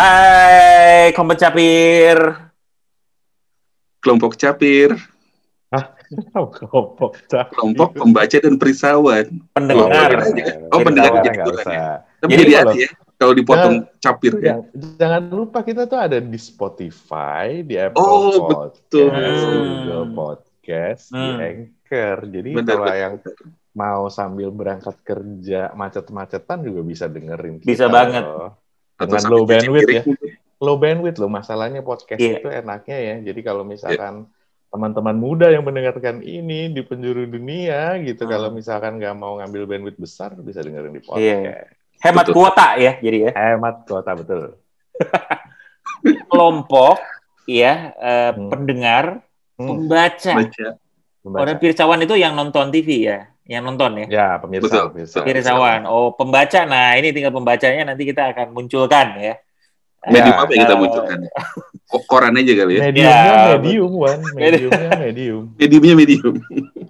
Hai, kelompok capir. Kelompok capir, Kelompok capir. kelompok pembaca dan perisawan. Pendengar. Oh. Oh, pendengar Pendengar jadi ya. Tapi Jadi hati ya, kalau dipotong capir ya. Jangan, jangan lupa kita tuh ada di Spotify, di Apple Oh, Podcast, betul. Google Podcast, di Hmm. Anchor. Jadi Benar, kalau benar. yang mau sambil berangkat kerja macet-macetan juga bisa dengerin. Bisa kita banget. loh. Dengan low bandwidth ya. Low bandwidth loh masalahnya podcast Iya. itu enaknya ya. Jadi kalau misalkan teman-teman muda yang mendengarkan ini di penjuru dunia gitu, Hmm. kalau misalkan nggak mau ngambil bandwidth besar bisa dengerin di podcast. Iya. Hemat Betul. kuota ya, jadi ya. Hemat kuota betul. Kelompok, ya, eh, Hmm. pendengar, Hmm. pembaca. Baca. Membaca. Orang pirsawan itu yang nonton TV ya, yang nonton ya. Ya, pemirsa. Betul. pemirsa. Pirsawan. Oh, pembaca. Nah, ini tinggal pembacanya nanti kita akan munculkan ya. Medium Ya, apa yang kita kalau- munculkan? Kok koran aja kali ya? Mediumnya Ya, medium, Wan. Mediumnya medium. Mediumnya medium.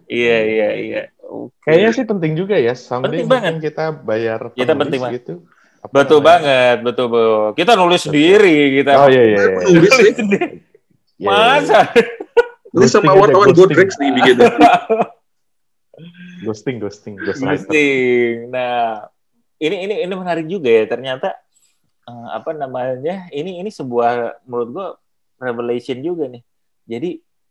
Iya, iya, iya. Oke. Kayaknya sih penting juga ya. Someday Penting mungkin kita bayar Kita penting banget. gitu. Apa Betul namanya? banget, betul, Bu. Kita nulis sendiri, kita. Oh iya, iya. iya. Nulis ya. Iya, iya, Masa? Ini sama Ghosting wartawan ghosting. Godrex nih bikin. Ghosting, ghosting, ghostwriter. Ghosting. Nah, ini ini ini menarik juga ya. Ternyata eh, apa namanya? Ini ini sebuah menurut gua revelation juga nih. Jadi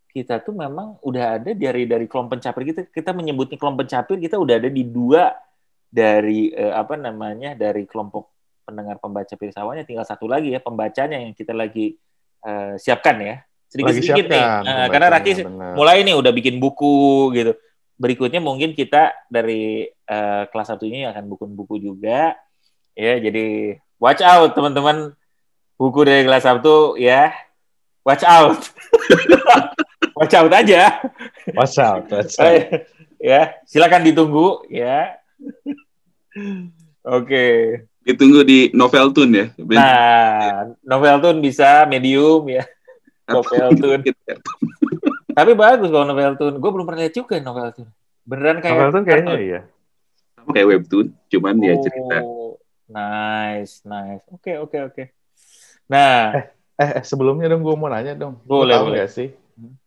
kita tuh memang udah ada dari dari kelompok pencapir kita kita menyebutnya kelompok pencapir kita udah ada di dua dari eh, apa namanya dari kelompok pendengar pembaca pirsawannya tinggal satu lagi ya pembacanya yang kita lagi eh, siapkan ya sedikit Lagi sedikit nih Eh, karena Raki benar. mulai nih udah bikin buku gitu. Berikutnya mungkin kita dari eh, kelas satunya akan bikin buku juga. Ya, jadi watch out teman-teman. Buku dari kelas satu ya. Watch out. watch out aja. Watch out, watch out. ya, silakan ditunggu ya. Oke. Ditunggu di novel tune ya. Nah, novel tune bisa medium ya. novel tune. Gitu. Tapi bagus kalau novel tune. Gue belum pernah lihat juga novel tune. Beneran kayak Novel tuh kayaknya iya. Sama kayak webtoon, cuman dia cerita. Oh, nice, nice. Oke, oke, oke. Nah, Eh, eh, sebelumnya dong gue mau nanya dong. Boleh, tahu boleh. nggak sih?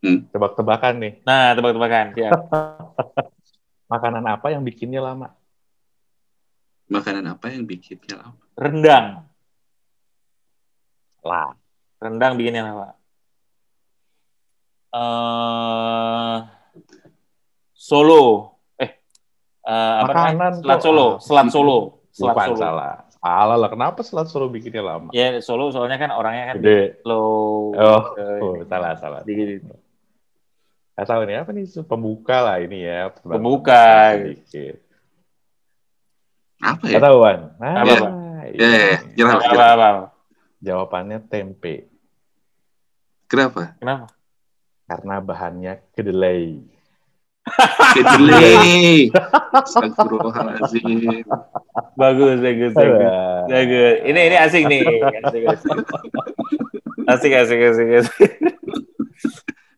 Hmm. Tebak-tebakan nih. nah tebak-tebakan. Siap. Makanan apa yang bikinnya lama? Makanan apa yang bikinnya lama? Rendang. Lah. Rendang bikinnya apa? Eh Solo. Eh, eh, apa Makanan namanya? Selat. Solo. Selat Solo. Selat Bukan Solo. salah. Salah lah. Kenapa selat Solo bikinnya lama? Ya, Solo soalnya kan orangnya kan Gede. low. Oh, eh, oh, salah, salah. dikit. Gak tahu nih apa nih pembuka lah ini ya. Pembuka. Sedikit. Apa ya? Gak tahu Wan. Nah, Apa, Pak? ini. Ya, ya, ya. Jawabannya tempe. Kenapa? Kenapa? Karena bahannya kedelai. Kedelai. Astagfirullahaladzim. Bagus, bagus, bagus. Bagus. Ini ini asik nih. Asik asik. Asik asik asik. asik.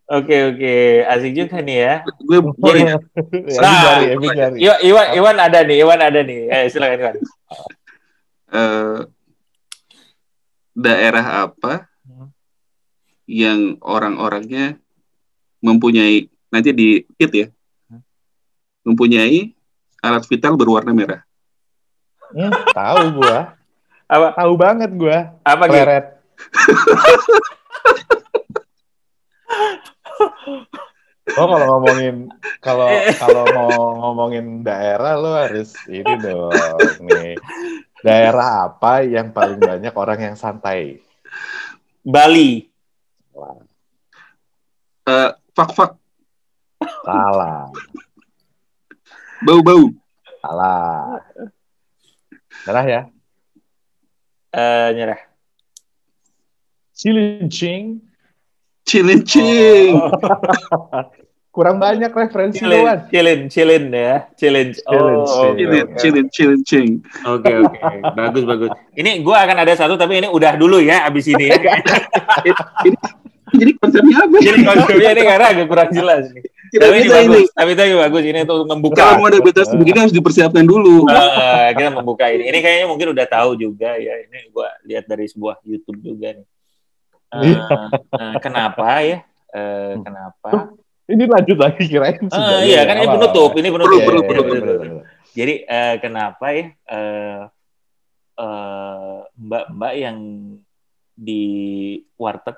Oke oke, asik juga nih ya. Gue Jadi, Ya, Nah. Iwan, Iwan, Iwan ada nih, Iwan ada nih. Eh, silakan Iwan. eh, daerah apa Hmm. yang orang-orangnya mempunyai nanti di hit ya Hmm. mempunyai alat vital berwarna merah. Hmm, tahu gua. Apa Tahu banget gua. apa gitu? Kleret. Oh kalau ngomongin kalau kalau mau ngomongin daerah lo harus ini dong nih. Daerah apa yang paling banyak orang yang santai? Bali. Eh, fak-fak, Salah. bau-bau, Salah. Salah ya. Eh, nyerah. Cilincing. cilincing, Oh. Kurang banyak referensi Cilin, doan. cilin, cilin ya, cilin. Challenge, Oh, oke, cilin, oke. cilin, cilincing. Oke, oke. Bagus, bagus. Ini gua akan ada satu, tapi ini udah dulu ya, abis ini ya. Jadi konsepnya apa? Jadi konsepnya ini karena agak kurang jelas. nih. Tidak tapi ini bisa bagus, ini. tapi itu bagus ini untuk membuka. Kalau mau ada beta begini harus dipersiapkan dulu. Eh, kita membuka ini. Ini kayaknya mungkin udah tahu juga ya. Ini gua lihat dari sebuah YouTube juga nih. Eh, eh, kenapa ya? Eh, kenapa? Ini lanjut lagi kirain. Sudah, iya ya, kan ini apa-apa. penutup, ini penutup. Perlu, Iya, perlu, iya, perlu, iya. Jadi eh, kenapa ya eh, eh, mbak-mbak yang di warteg,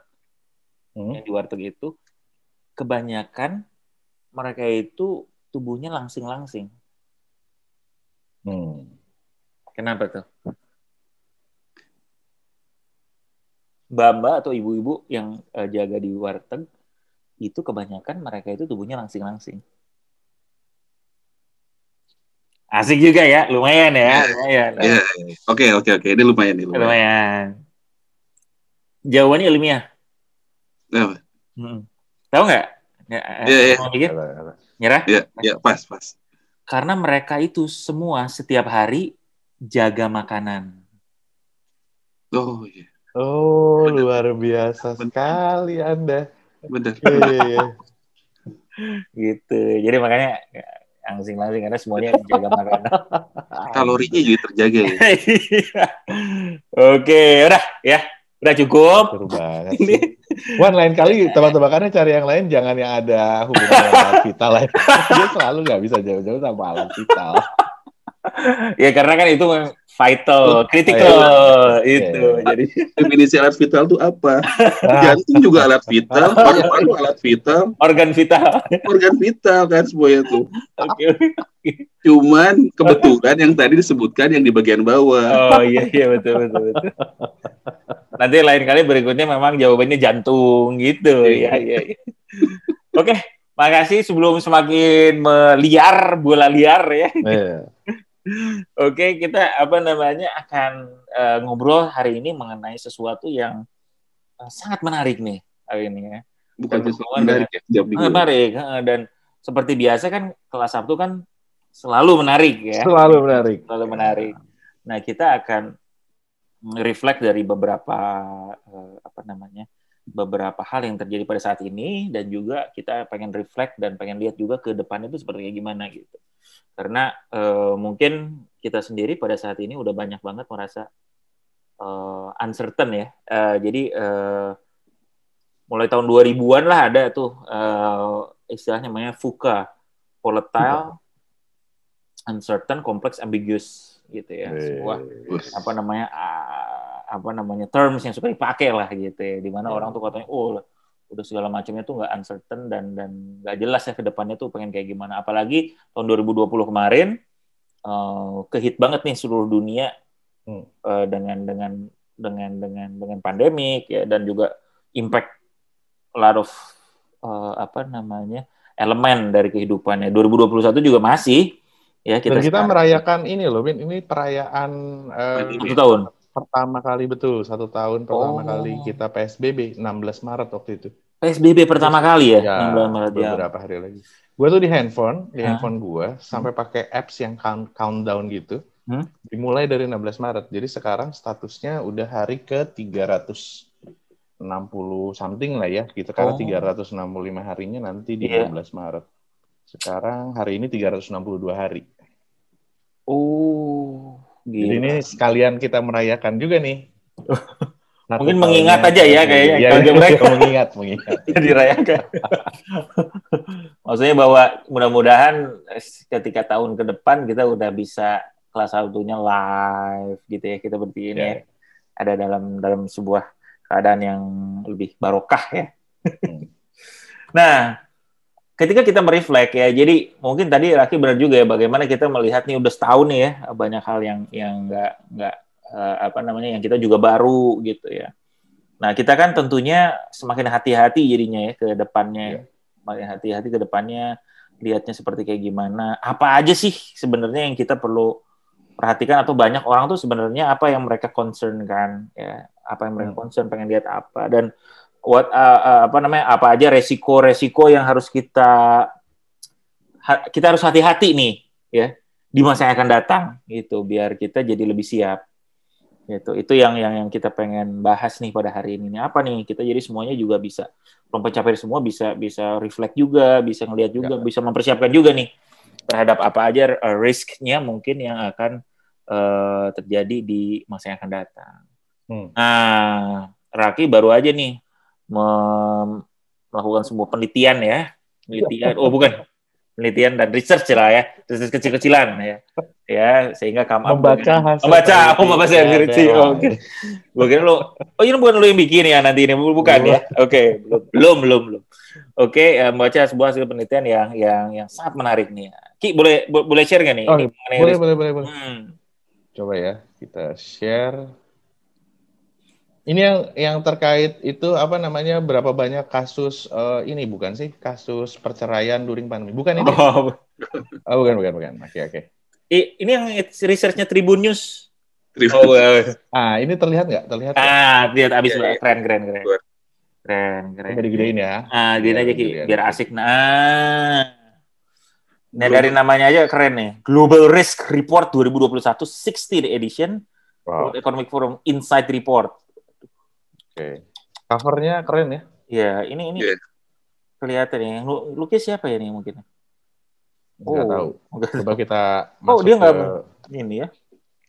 Hmm. yang di warteg itu kebanyakan mereka itu tubuhnya langsing-langsing. Hmm. Kenapa tuh? Mbak-mbak atau ibu-ibu yang eh, jaga di warteg itu kebanyakan mereka itu tubuhnya langsing-langsing. Asik juga ya, lumayan ya, lumayan. Iya. Oke, oke, oke. Ini lumayan nih. Lumayan. Lumayan. Jawabannya ilmiah. Apa? Hmm. Tahu nggak? Ya, Iya, iya. kata. Nyerah? Iya, iya, pas, pas. Karena mereka itu semua setiap hari jaga makanan. Oh, iya. Oh, luar biasa sekali Anda. Benar. Iya, iya, iya. Gitu. Jadi makanya ya, langsing-langsing karena semuanya jaga makanan. Kalorinya juga terjaga ya. Iya. Oke, udah ya. Udah cukup. Seru banget. Ini Wan lain kali tebak-tebakannya cari yang lain jangan yang ada hubungan dengan vital lain. Dia selalu nggak bisa jauh-jauh sama alat vital. ya karena kan itu vital, critical itu. Iya. Jadi Definisi alat vital itu apa? Ah, Jantung juga alat vital, paru-paru alat vital, organ vital. organ vital kan semuanya tuh. Oke. Cuman kebetulan yang tadi disebutkan yang di bagian bawah. Oh iya iya betul betul betul. Nanti lain kali berikutnya memang jawabannya jantung gitu. Iya iya. iya. Oke, makasih sebelum semakin meliar bola liar ya. iya. Oke, kita apa namanya akan eh, ngobrol hari ini mengenai sesuatu yang eh, sangat menarik nih hari ini ya. Bukan Dan sesuatu menarik ya, setiap minggu. Sangat menarik eh, dan seperti biasa kan kelas Sabtu kan selalu menarik ya. Selalu menarik. Selalu menarik. Nah, kita akan reflect dari beberapa eh, apa namanya? beberapa hal yang terjadi pada saat ini dan juga kita pengen reflect dan pengen lihat juga ke depan itu seperti gimana gitu. Karena eh, mungkin kita sendiri pada saat ini udah banyak banget merasa eh, uncertain ya. Eh, jadi eh, mulai tahun 2000-an lah ada tuh eh, istilahnya namanya VUCA, volatile, uncertain, complex, ambiguous gitu ya. Sebuah Wih, apa namanya ah, apa namanya terms yang suka dipakai lah gitu ya di mana Ya. orang tuh katanya oh udah segala macamnya tuh nggak uncertain dan dan nggak jelas ya ke depannya tuh pengen kayak gimana apalagi tahun 2020 kemarin eh, kehit banget nih seluruh dunia Hmm. eh, dengan dengan dengan dengan dengan pandemik ya dan juga impact a lot of eh, apa namanya elemen dari kehidupannya 2021 juga masih ya kita Dan kita sekarang- merayakan ini loh, Bin. Ini perayaan Pandemi. satu tahun pertama kali betul, satu tahun Oh. pertama kali kita PSBB 16 Maret waktu itu. PSBB pertama kali ya, Ya, 16 Maret ya. beberapa hari lagi. Gue tuh di handphone, di Hah? handphone gue sampai pakai apps yang count, countdown gitu. Hmm? Dimulai dari 16 Maret. Jadi sekarang statusnya udah hari ke 360 something lah ya, gitu. Karena Oh. 365 harinya nanti di Iya. 16 Maret. Sekarang hari ini 362 hari. Oh, Jadi gila. ini sekalian kita merayakan juga nih. Satu Mungkin mengingat aja ya kayaknya, Iya, kalau iya, mereka. mengingat, mengingat. dirayakan. Maksudnya bahwa mudah-mudahan ketika tahun ke depan kita udah bisa kelas satunya live gitu ya kita bertiga ini Ya. ya. ada dalam dalam sebuah keadaan yang lebih barokah ya. Hmm. nah, ketika kita mereflek ya, jadi mungkin tadi Raki benar juga ya bagaimana kita melihat nih udah setahun nih ya banyak hal yang yang nggak nggak eh, apa namanya yang kita juga baru gitu ya. Nah kita kan tentunya semakin hati-hati jadinya ya ke depannya, semakin hati-hati ke depannya lihatnya seperti kayak gimana. Apa aja sih sebenarnya yang kita perlu perhatikan atau banyak orang tuh sebenarnya apa yang mereka concern kan ya apa yang mereka Hmm. concern pengen lihat apa dan what uh, uh, apa namanya apa aja resiko-resiko yang harus kita ha- kita harus hati-hati nih ya di masa yang akan datang gitu biar kita jadi lebih siap. Itu itu yang yang yang kita pengen bahas nih pada hari ini. Apa nih? Kita jadi semuanya juga bisa pencapaian semua bisa bisa reflect juga, bisa ngelihat juga, bisa mempersiapkan juga nih terhadap apa aja uh, risknya mungkin yang akan uh, terjadi di masa yang akan datang. Hmm. Nah, Raki baru aja nih melakukan sebuah penelitian ya, penelitian. Oh bukan, penelitian dan research lah ya, research kecil-kecilan ya, ya sehingga kamu Membaca hasil membaca, aku membaca hasil lah. Oke, gue kira lu, oh ini bukan lu yang bikin ya nanti ini, bukan ya? Oke, belum, belum, belum. Oke, eh, membaca sebuah hasil penelitian yang yang yang sangat menarik nih. Ki boleh bo- boleh share nggak nih? Oh, Ini Boleh, boleh, boleh, boleh. Hmm. Coba ya, kita share. Ini yang yang terkait itu apa namanya berapa banyak kasus eh, ini bukan sih? Kasus perceraian during pandemi. Bukan ini? Oh, oh, bukan bukan bukan. Oke oke. I- ini yang researchnya Tribun News. Terima Oh, eh, ah ini terlihat nggak? Terlihat ah, lihat abis Iya, iya. keren, keren, keren, keren, keren. Ini digedein ya. Ah, Biar aja Ki, biar asik. Nah, nah dari namanya aja keren nih. Global Risk Report 2021 60th edition. Wow. World Economic Forum Insight Report. Oke covernya keren ya Ya, ini ini Iya. kelihatan nih. Yang lu- lukis siapa ya nih mungkin? nggak Oh. tahu coba kita Oh, dia nggak ke Ini ya.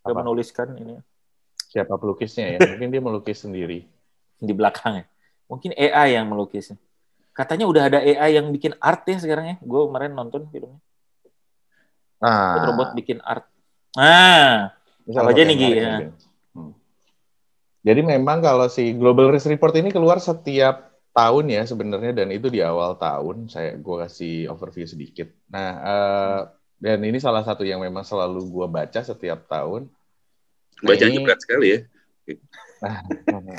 Dia Apa? menuliskan ini siapa pelukisnya ya mungkin dia melukis sendiri di belakang ya. Mungkin AI yang melukisnya. Katanya udah ada AI yang bikin art ya sekarang ya. Gue kemarin nonton filmnya. ah Robot bikin art. Nah, Apa aja nih, Gi? Ya. Jadi memang kalau si Global Risk Report ini keluar setiap tahun ya sebenarnya dan itu di awal tahun saya gua kasih overview sedikit. Nah eh, dan ini salah satu yang memang selalu gua baca setiap tahun. Bacanya Ini- berat sekali ya.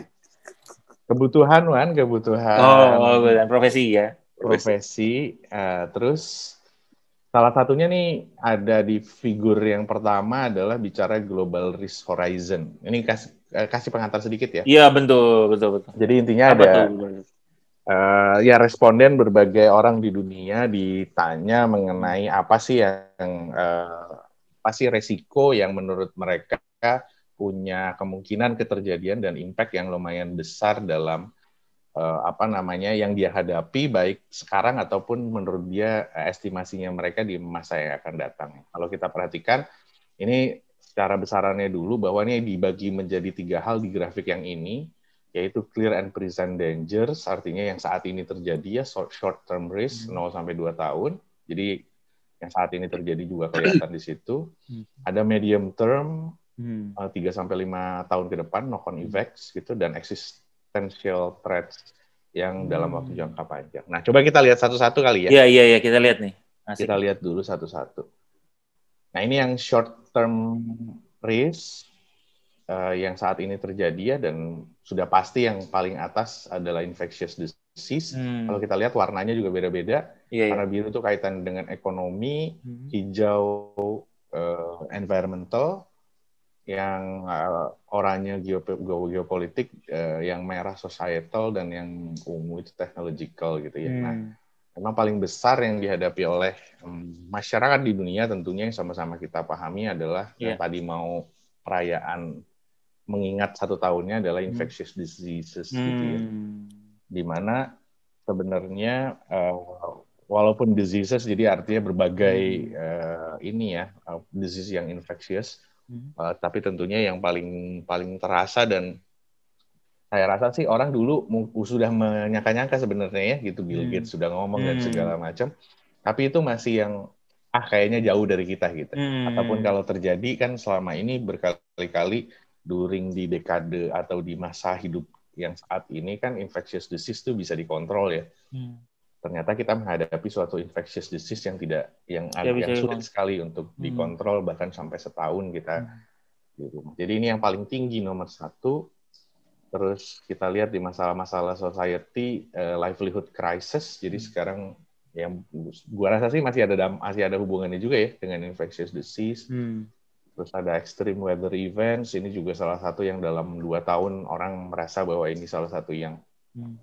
Kebutuhan Wan, kebutuhan oh, oh, dan profesi ya. profesi. eh, terus salah satunya nih ada di figur yang pertama adalah bicara Global Risk Horizon. Ini kasih kasih pengantar sedikit ya. Iya, betul, betul, betul. Jadi intinya Apa ada tuh? eh, ya responden berbagai orang di dunia ditanya mengenai apa sih yang eh, apa sih resiko yang menurut mereka punya kemungkinan keterjadian dan impact yang lumayan besar dalam eh, apa namanya yang dia hadapi baik sekarang ataupun menurut dia eh, estimasinya mereka di masa yang akan datang. Kalau kita perhatikan ini secara besarannya dulu bahwa ini dibagi menjadi tiga hal di grafik yang ini yaitu clear and present dangers artinya yang saat ini terjadi ya short, short term risk 0 sampai 2 tahun. Jadi yang saat ini terjadi juga kelihatan di situ. Hmm. Ada medium term Hmm. uh, 3 sampai 5 tahun ke depan knock on effects gitu dan existential threats yang dalam waktu Hmm. jangka panjang. Nah, coba kita lihat satu-satu kali ya. Iya, iya, iya, kita lihat nih. Asik. Kita lihat dulu satu-satu. Nah, ini yang short term risk eh, yang saat ini terjadi ya dan sudah pasti yang paling atas adalah infectious disease. Hmm. Kalau kita lihat warnanya juga beda-beda. Iya, iya. Warna biru itu kaitan dengan ekonomi, Hmm. hijau eh, environmental, yang eh, oranye geop- geo- geopolitik, eh, yang merah societal dan yang ungu itu technological gitu ya. Nah, Hmm. Memang paling besar yang dihadapi oleh em, masyarakat di dunia tentunya yang sama-sama kita pahami adalah yang Iya. tadi mau perayaan mengingat satu tahunnya adalah Hmm. infectious diseases gitu ya Hmm. di mana sebenarnya eh, walaupun diseases jadi artinya berbagai eh, ini ya eh, disease yang infectious Hmm. eh, tapi tentunya yang paling paling terasa dan saya rasa sih orang dulu sudah menyangka-nyangka sebenarnya ya gitu Bill Hmm. Gates sudah ngomong dan Hmm. segala macam tapi itu masih yang ah kayaknya jauh dari kita gitu Hmm. ataupun kalau terjadi kan selama ini berkali-kali during di dekade atau di masa hidup yang saat ini kan infectious disease itu bisa dikontrol ya. Hmm. Ternyata kita menghadapi suatu infectious disease yang tidak yang Ya, yang sulit sekali untuk Hmm. dikontrol bahkan sampai setahun kita Hmm. di rumah. Jadi ini yang paling tinggi nomor satu. Terus kita lihat di masalah-masalah society eh, livelihood crisis. Jadi Hmm. sekarang yang gua rasa sih masih ada masih ada hubungannya juga ya dengan infectious disease. Hmm. Terus ada extreme weather events. Ini juga salah satu yang dalam dua tahun orang merasa bahwa ini salah satu yang Hmm.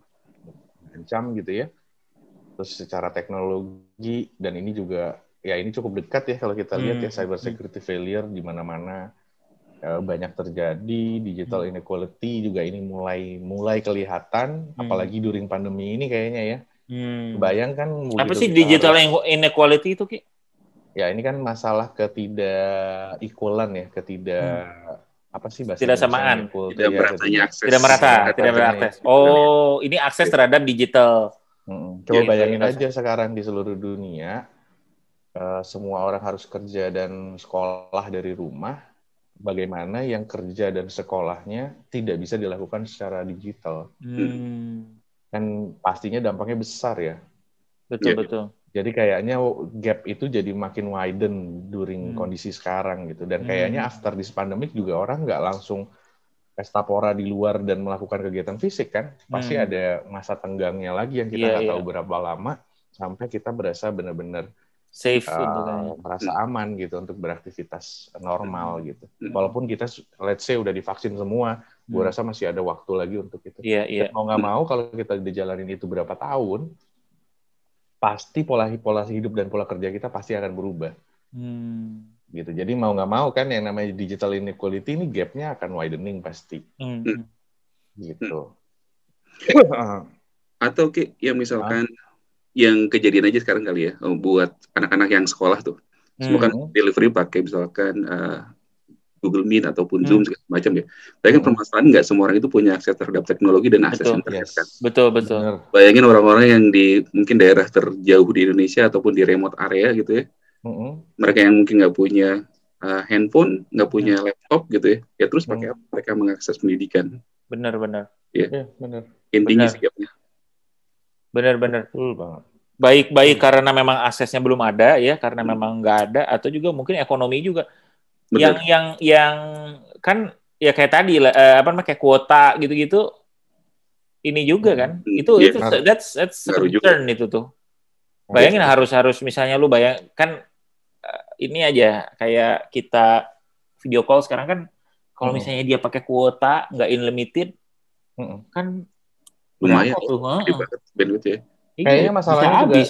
ancam gitu ya. Terus secara teknologi dan ini juga ya ini cukup dekat ya kalau kita lihat ya Hmm. cyber security failure di mana-mana eh, banyak terjadi, digital inequality juga ini mulai mulai kelihatan, Hmm. apalagi during pandemi ini kayaknya ya. Hmm. Bayangkan Apa sih digital harus- inequality itu Ki? Ya ini kan masalah ketidak equalan ya, ketidak apa sih bahasa Tidak samaan. Equal, Tidak ya, meratanya akses. Tidak merata, Tidak tidak merata. berakses. Oh, ini akses terhadap digital. Mm-mm. Coba Jadi, bayangin itu- aja sekarang di seluruh dunia, eh, semua orang harus kerja dan sekolah dari rumah. Bagaimana yang kerja dan sekolahnya tidak bisa dilakukan secara digital? Hmm. Kan pastinya dampaknya besar ya. Betul Iya. betul. Jadi kayaknya gap itu jadi makin widen during Hmm. kondisi sekarang gitu. Dan Hmm. kayaknya after this pandemic juga orang nggak langsung pesta pora di luar dan melakukan kegiatan fisik kan. Pasti Hmm. ada masa tenggangnya lagi yang kita Iya, nggak iya. tahu berapa lama sampai kita berasa benar-benar Safe uh, untuk merasa aman gitu untuk beraktivitas normal gitu. Hmm. Walaupun kita let's say udah divaksin semua, gue Hmm. rasa masih ada waktu lagi untuk itu. Iya iya. Dan mau nggak mau kalau kita udah jalanin itu berapa tahun, pasti pola pola hidup dan pola kerja kita pasti akan berubah Hmm. gitu. Jadi mau nggak mau kan yang namanya digital inequality ini gapnya akan widening pasti Hmm. Hmm. gitu. Atau Ki, yang misalkan yang kejadian aja sekarang kali ya, oh, buat anak-anak yang sekolah tuh. Semua kan Hmm. delivery pakai misalkan eh, Google Meet ataupun Hmm. Zoom segala macam ya. Tapi kan Hmm. permasalahan nggak semua orang itu punya akses terhadap teknologi dan akses Betul, internet yes. kan. Betul betul. Bayangin orang-orang yang di mungkin daerah terjauh di Indonesia ataupun di remote area gitu ya. Mm-mm. Mereka yang mungkin nggak punya eh, handphone, nggak punya laptop gitu ya. Ya terus pakai apa? Mereka mengakses pendidikan. Benar benar. Ya benar. Intinya Benar. sih gapnya. Benar benar. Betul banget. Baik baik karena memang aksesnya belum ada ya, karena memang nggak ada atau juga mungkin ekonomi juga. Benar. Yang yang yang kan ya kayak tadi lah eh, apa namanya kayak kuota gitu-gitu ini juga kan. Hmm, Itu iya, itu ngaruh. that's that's concern itu tuh. Bayangin harus harus misalnya lu bayang kan eh, ini aja kayak kita video call sekarang kan kalau Hmm. misalnya dia pakai kuota nggak unlimited Mm-mm. kan Lumayan. tuh? Gede banget ya. Iya, Kayaknya bisa masalahnya juga- habis.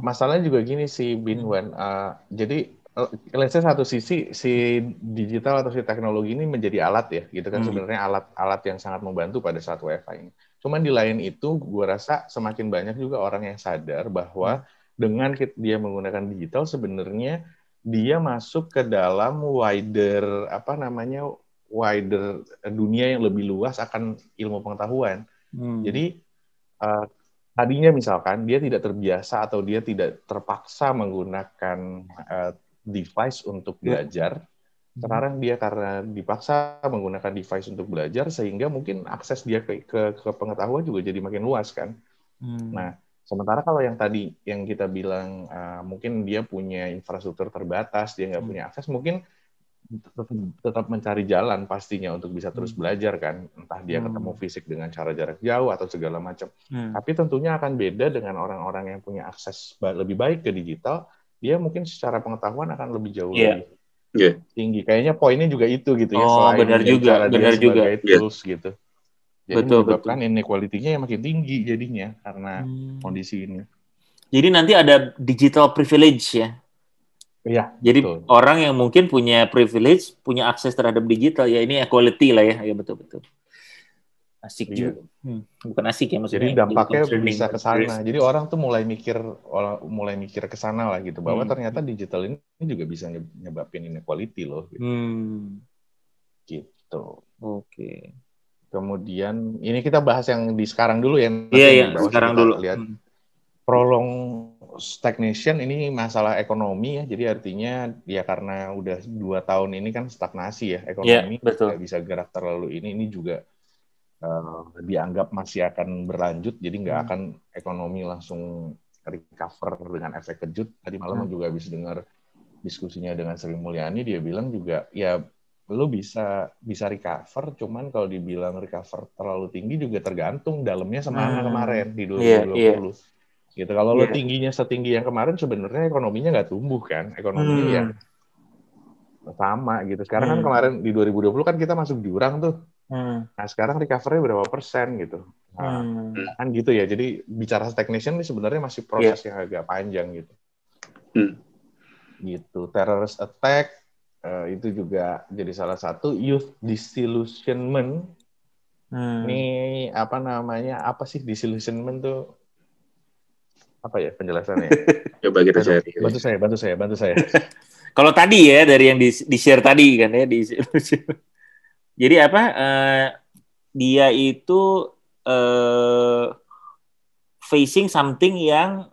Masalahnya juga gini sih, Binwan. Uh, jadi, uh, let's say satu sisi si digital atau si teknologi ini menjadi alat ya, gitu kan Hmm. sebenarnya alat-alat yang sangat membantu pada saat WFH ini. Cuman di lain itu, gue rasa semakin banyak juga orang yang sadar bahwa dengan kit- dia menggunakan digital sebenarnya dia masuk ke dalam wider apa namanya wider dunia yang lebih luas akan ilmu pengetahuan. Hmm. Jadi uh, tadinya misalkan dia tidak terbiasa atau dia tidak terpaksa menggunakan uh, device untuk Ya. belajar. Sekarang dia karena dipaksa menggunakan device untuk belajar sehingga mungkin akses dia ke, ke, ke pengetahuan juga jadi makin luas kan. Hmm. Nah, sementara kalau yang tadi yang kita bilang uh, mungkin dia punya infrastruktur terbatas, dia nggak Hmm. punya akses, mungkin tetap, tetap mencari jalan pastinya untuk bisa terus Hmm. belajar kan, entah dia Hmm. ketemu fisik dengan cara jarak jauh atau segala macam. Hmm. Tapi tentunya akan beda dengan orang-orang yang punya akses ba- lebih baik ke digital, dia mungkin secara pengetahuan akan lebih jauh Iya. lebih Iya. tinggi. Kayaknya poinnya juga itu gitu ya, Oh, selain benar juga, cara benar juga. Iya. tools gitu. Jadi Betul, menyebabkan inequality-nya yang makin tinggi jadinya karena Hmm. kondisi ini. Jadi nanti ada digital privilege ya. Iya, Jadi betul. orang yang mungkin punya privilege, punya akses terhadap digital ya ini equality lah ya, ya betul betul. Asik Iya. juga. Hmm, Bukan asik ya maksudnya. Jadi dampaknya concerning. bisa ke sana. Jadi orang tuh mulai mikir mulai mikir ke sana lah gitu bahwa Hmm. ternyata digital ini juga bisa nye- nyebabin inequality loh gitu. Hmm, gitu. oke. Kemudian ini kita bahas yang di sekarang dulu ya. Iya iya, sekarang dulu. Lihat Hmm. prolong stagnation ini masalah ekonomi ya. Jadi artinya ya karena udah dua tahun ini kan stagnasi ya ekonomi Iya, betul. nggak bisa gerak terlalu ini. Ini juga eh, dianggap masih akan berlanjut. Jadi nggak Hmm. akan ekonomi langsung recover dengan efek kejut. Tadi malam Hmm. juga habis dengar diskusinya dengan Sri Mulyani dia bilang juga ya lu bisa bisa recover cuman kalau dibilang recover terlalu tinggi juga tergantung dalamnya semana Hmm. kemarin di Iya, 2020 gitu kalau lo Iya. tingginya setinggi yang kemarin sebenarnya ekonominya nggak tumbuh kan ekonominya Hmm. ya sama gitu sekarang kan Hmm. kemarin di 2020 kan kita masuk jurang tuh Hmm. nah sekarang recovery berapa persen gitu nah, Hmm. kan gitu ya jadi bicara stagnation ini sebenarnya masih proses yang agak panjang gitu Hmm. gitu terrorist attack uh, itu juga jadi salah satu youth disillusionment. Hmm. Ini apa namanya? Apa sih disillusionment tuh? Apa ya penjelasannya? Coba kita cari. Bantu saya, bantu saya, bantu saya. Kalau tadi ya dari yang di, di share tadi kan ya di Jadi apa? Uh, dia itu uh, facing something yang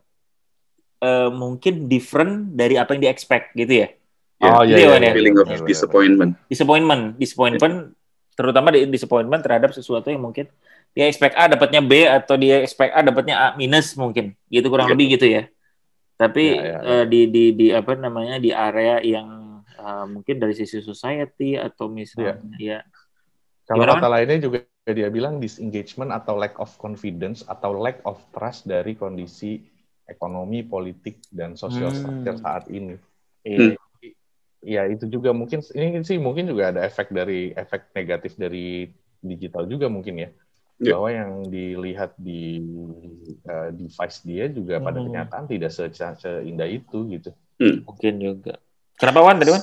uh, mungkin different dari apa yang di expect gitu ya. Yeah, oh iya, iya, iya, feeling of disappointment. Disappointment, disappointment, terutama di disappointment terhadap sesuatu yang mungkin dia expect A dapatnya B atau dia expect A dapatnya A minus mungkin, gitu kurang yeah. lebih gitu ya. Tapi yeah, yeah, yeah. Uh, di di di apa namanya di area yang uh, mungkin dari sisi society atau misalnya yeah. ya. Kalau kata lainnya juga dia bilang disengagement atau lack of confidence atau lack of trust dari kondisi ekonomi, politik dan sosial hmm. structure saat ini. Hmm. Ya itu juga mungkin ini sih mungkin juga ada efek dari efek negatif dari digital juga mungkin ya. Yeah. Bahwa yang dilihat di uh, device dia juga hmm. pada kenyataan tidak se seindah itu gitu. Hmm. Mungkin juga. Kenapa Wan tadi Wan?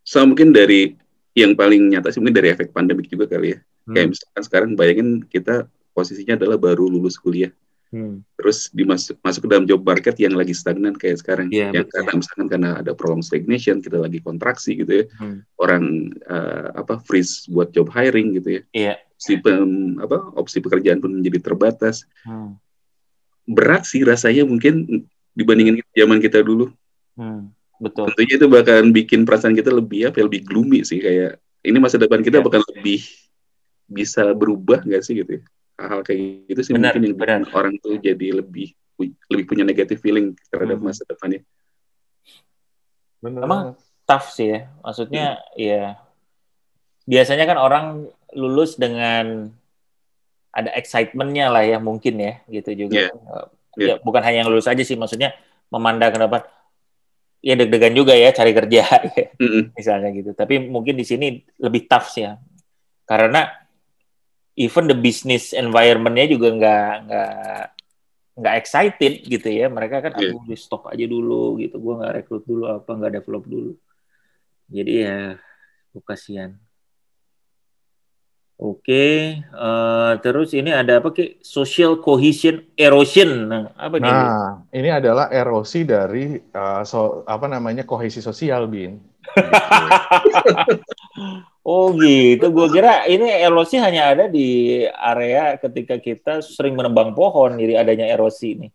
So mungkin dari yang paling nyata sih mungkin dari efek pandemik juga kali ya. Hmm. Kayak misalkan sekarang bayangin kita posisinya adalah baru lulus kuliah. Hmm. Terus dimasuk masuk ke dalam job market yang lagi stagnan kayak sekarang, yeah, yang betul. karena misalkan karena ada prolong stagnation, kita lagi kontraksi gitu ya, hmm. orang uh, apa freeze buat job hiring gitu ya, yeah. Opsi pem, apa opsi pekerjaan pun menjadi terbatas. Hmm. Berat sih rasanya mungkin dibandingin zaman kita dulu. Hmm. Betul. Tentunya itu bakalan bikin perasaan kita lebih apa? Ya, lebih gloomy sih kayak ini masa depan kita yeah. bakal lebih bisa berubah nggak sih gitu ya? hal-hal kayak gitu sih benar, mungkin yang benar. orang tuh jadi lebih lebih punya negatif feeling terhadap hmm. masa depannya. Benar. Emang tough sih ya. Maksudnya hmm. ya biasanya kan orang lulus dengan ada excitementnya lah ya mungkin ya gitu juga. Yeah. Yeah. Ya bukan hanya yang lulus aja sih maksudnya memandang ke depan ya deg-degan juga ya cari kerja ya. Mm -hmm. misalnya gitu. Tapi mungkin di sini lebih tough sih ya. Karena even the business environment-nya juga nggak nggak nggak excited gitu ya mereka kan yeah. di stop aja dulu gitu gue nggak rekrut dulu apa nggak develop dulu jadi ya kasihan Oke, okay. uh, terus ini ada apa ki? Social cohesion erosion. Nah, apa nih? Nah, ini adalah erosi dari uh, so, apa namanya kohesi sosial, bin. Oh gitu, gue kira ini erosi hanya ada di area ketika kita sering menebang pohon, jadi adanya erosi ini.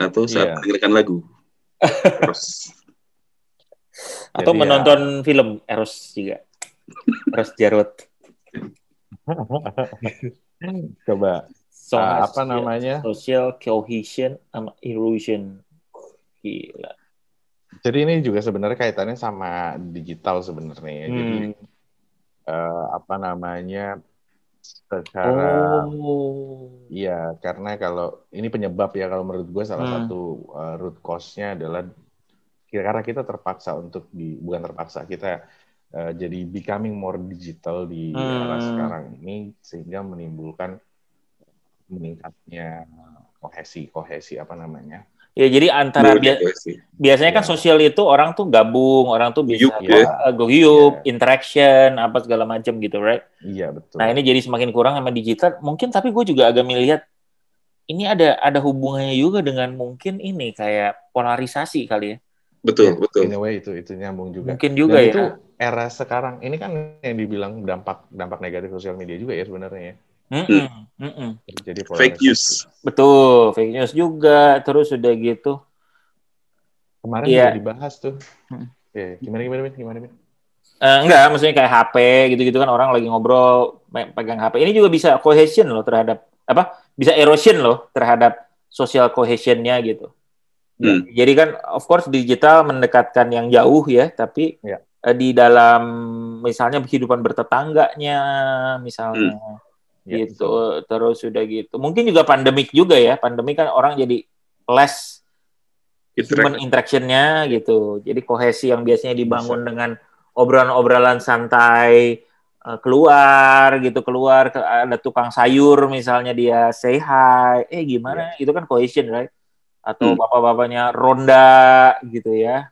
Atau saat yeah. mendengarkan lagu. Eros. Atau jadi menonton ya. film Eros juga. Eros Jarot. Coba. So, uh, apa namanya? Social cohesion sama erosion. Gila. Jadi ini juga sebenarnya kaitannya sama digital sebenarnya ya. Hmm. Jadi uh, apa namanya secara oh. ya karena kalau ini penyebab ya kalau menurut gue salah hmm. satu uh, root cause-nya adalah karena kita terpaksa untuk di bukan terpaksa kita uh, jadi becoming more digital di hmm. era sekarang ini sehingga menimbulkan meningkatnya kohesi kohesi apa namanya Ya jadi antara bi biasanya kan ya. sosial itu orang tuh gabung, orang tuh bisa Yuk, ya. go ya. interaction, apa segala macam gitu, right? Iya betul. Nah ini jadi semakin kurang sama digital. Mungkin tapi gue juga agak melihat ini ada ada hubungannya juga dengan mungkin ini kayak polarisasi kali ya. Betul ya, betul. In a way itu itu nyambung juga. Mungkin juga Dan ya. Itu era sekarang ini kan yang dibilang dampak dampak negatif sosial media juga ya sebenarnya ya. Mm -mm. Mm -mm. Jadi fake news. Betul, fake news juga. Terus udah gitu. Kemarin yeah. juga dibahas tuh. Mm. Yeah. Gimana gimana gimana gimana? Uh, enggak, maksudnya kayak HP gitu-gitu kan orang lagi ngobrol pegang HP. Ini juga bisa cohesion loh terhadap apa? Bisa erosion loh terhadap social cohesionnya gitu. Hmm. Jadi kan of course digital mendekatkan yang jauh ya, tapi ya. Di dalam misalnya kehidupan bertetangganya misalnya. Hmm. Ya, gitu betul. terus sudah gitu. Mungkin juga pandemik juga ya. Pandemik kan orang jadi less human interactionnya gitu. Jadi kohesi yang biasanya dibangun Bisa. dengan obrolan-obrolan santai uh, keluar gitu keluar ke, ada tukang sayur misalnya dia say hi eh gimana? Yeah. itu kan cohesion right? Atau hmm. bapak-bapaknya ronda gitu ya.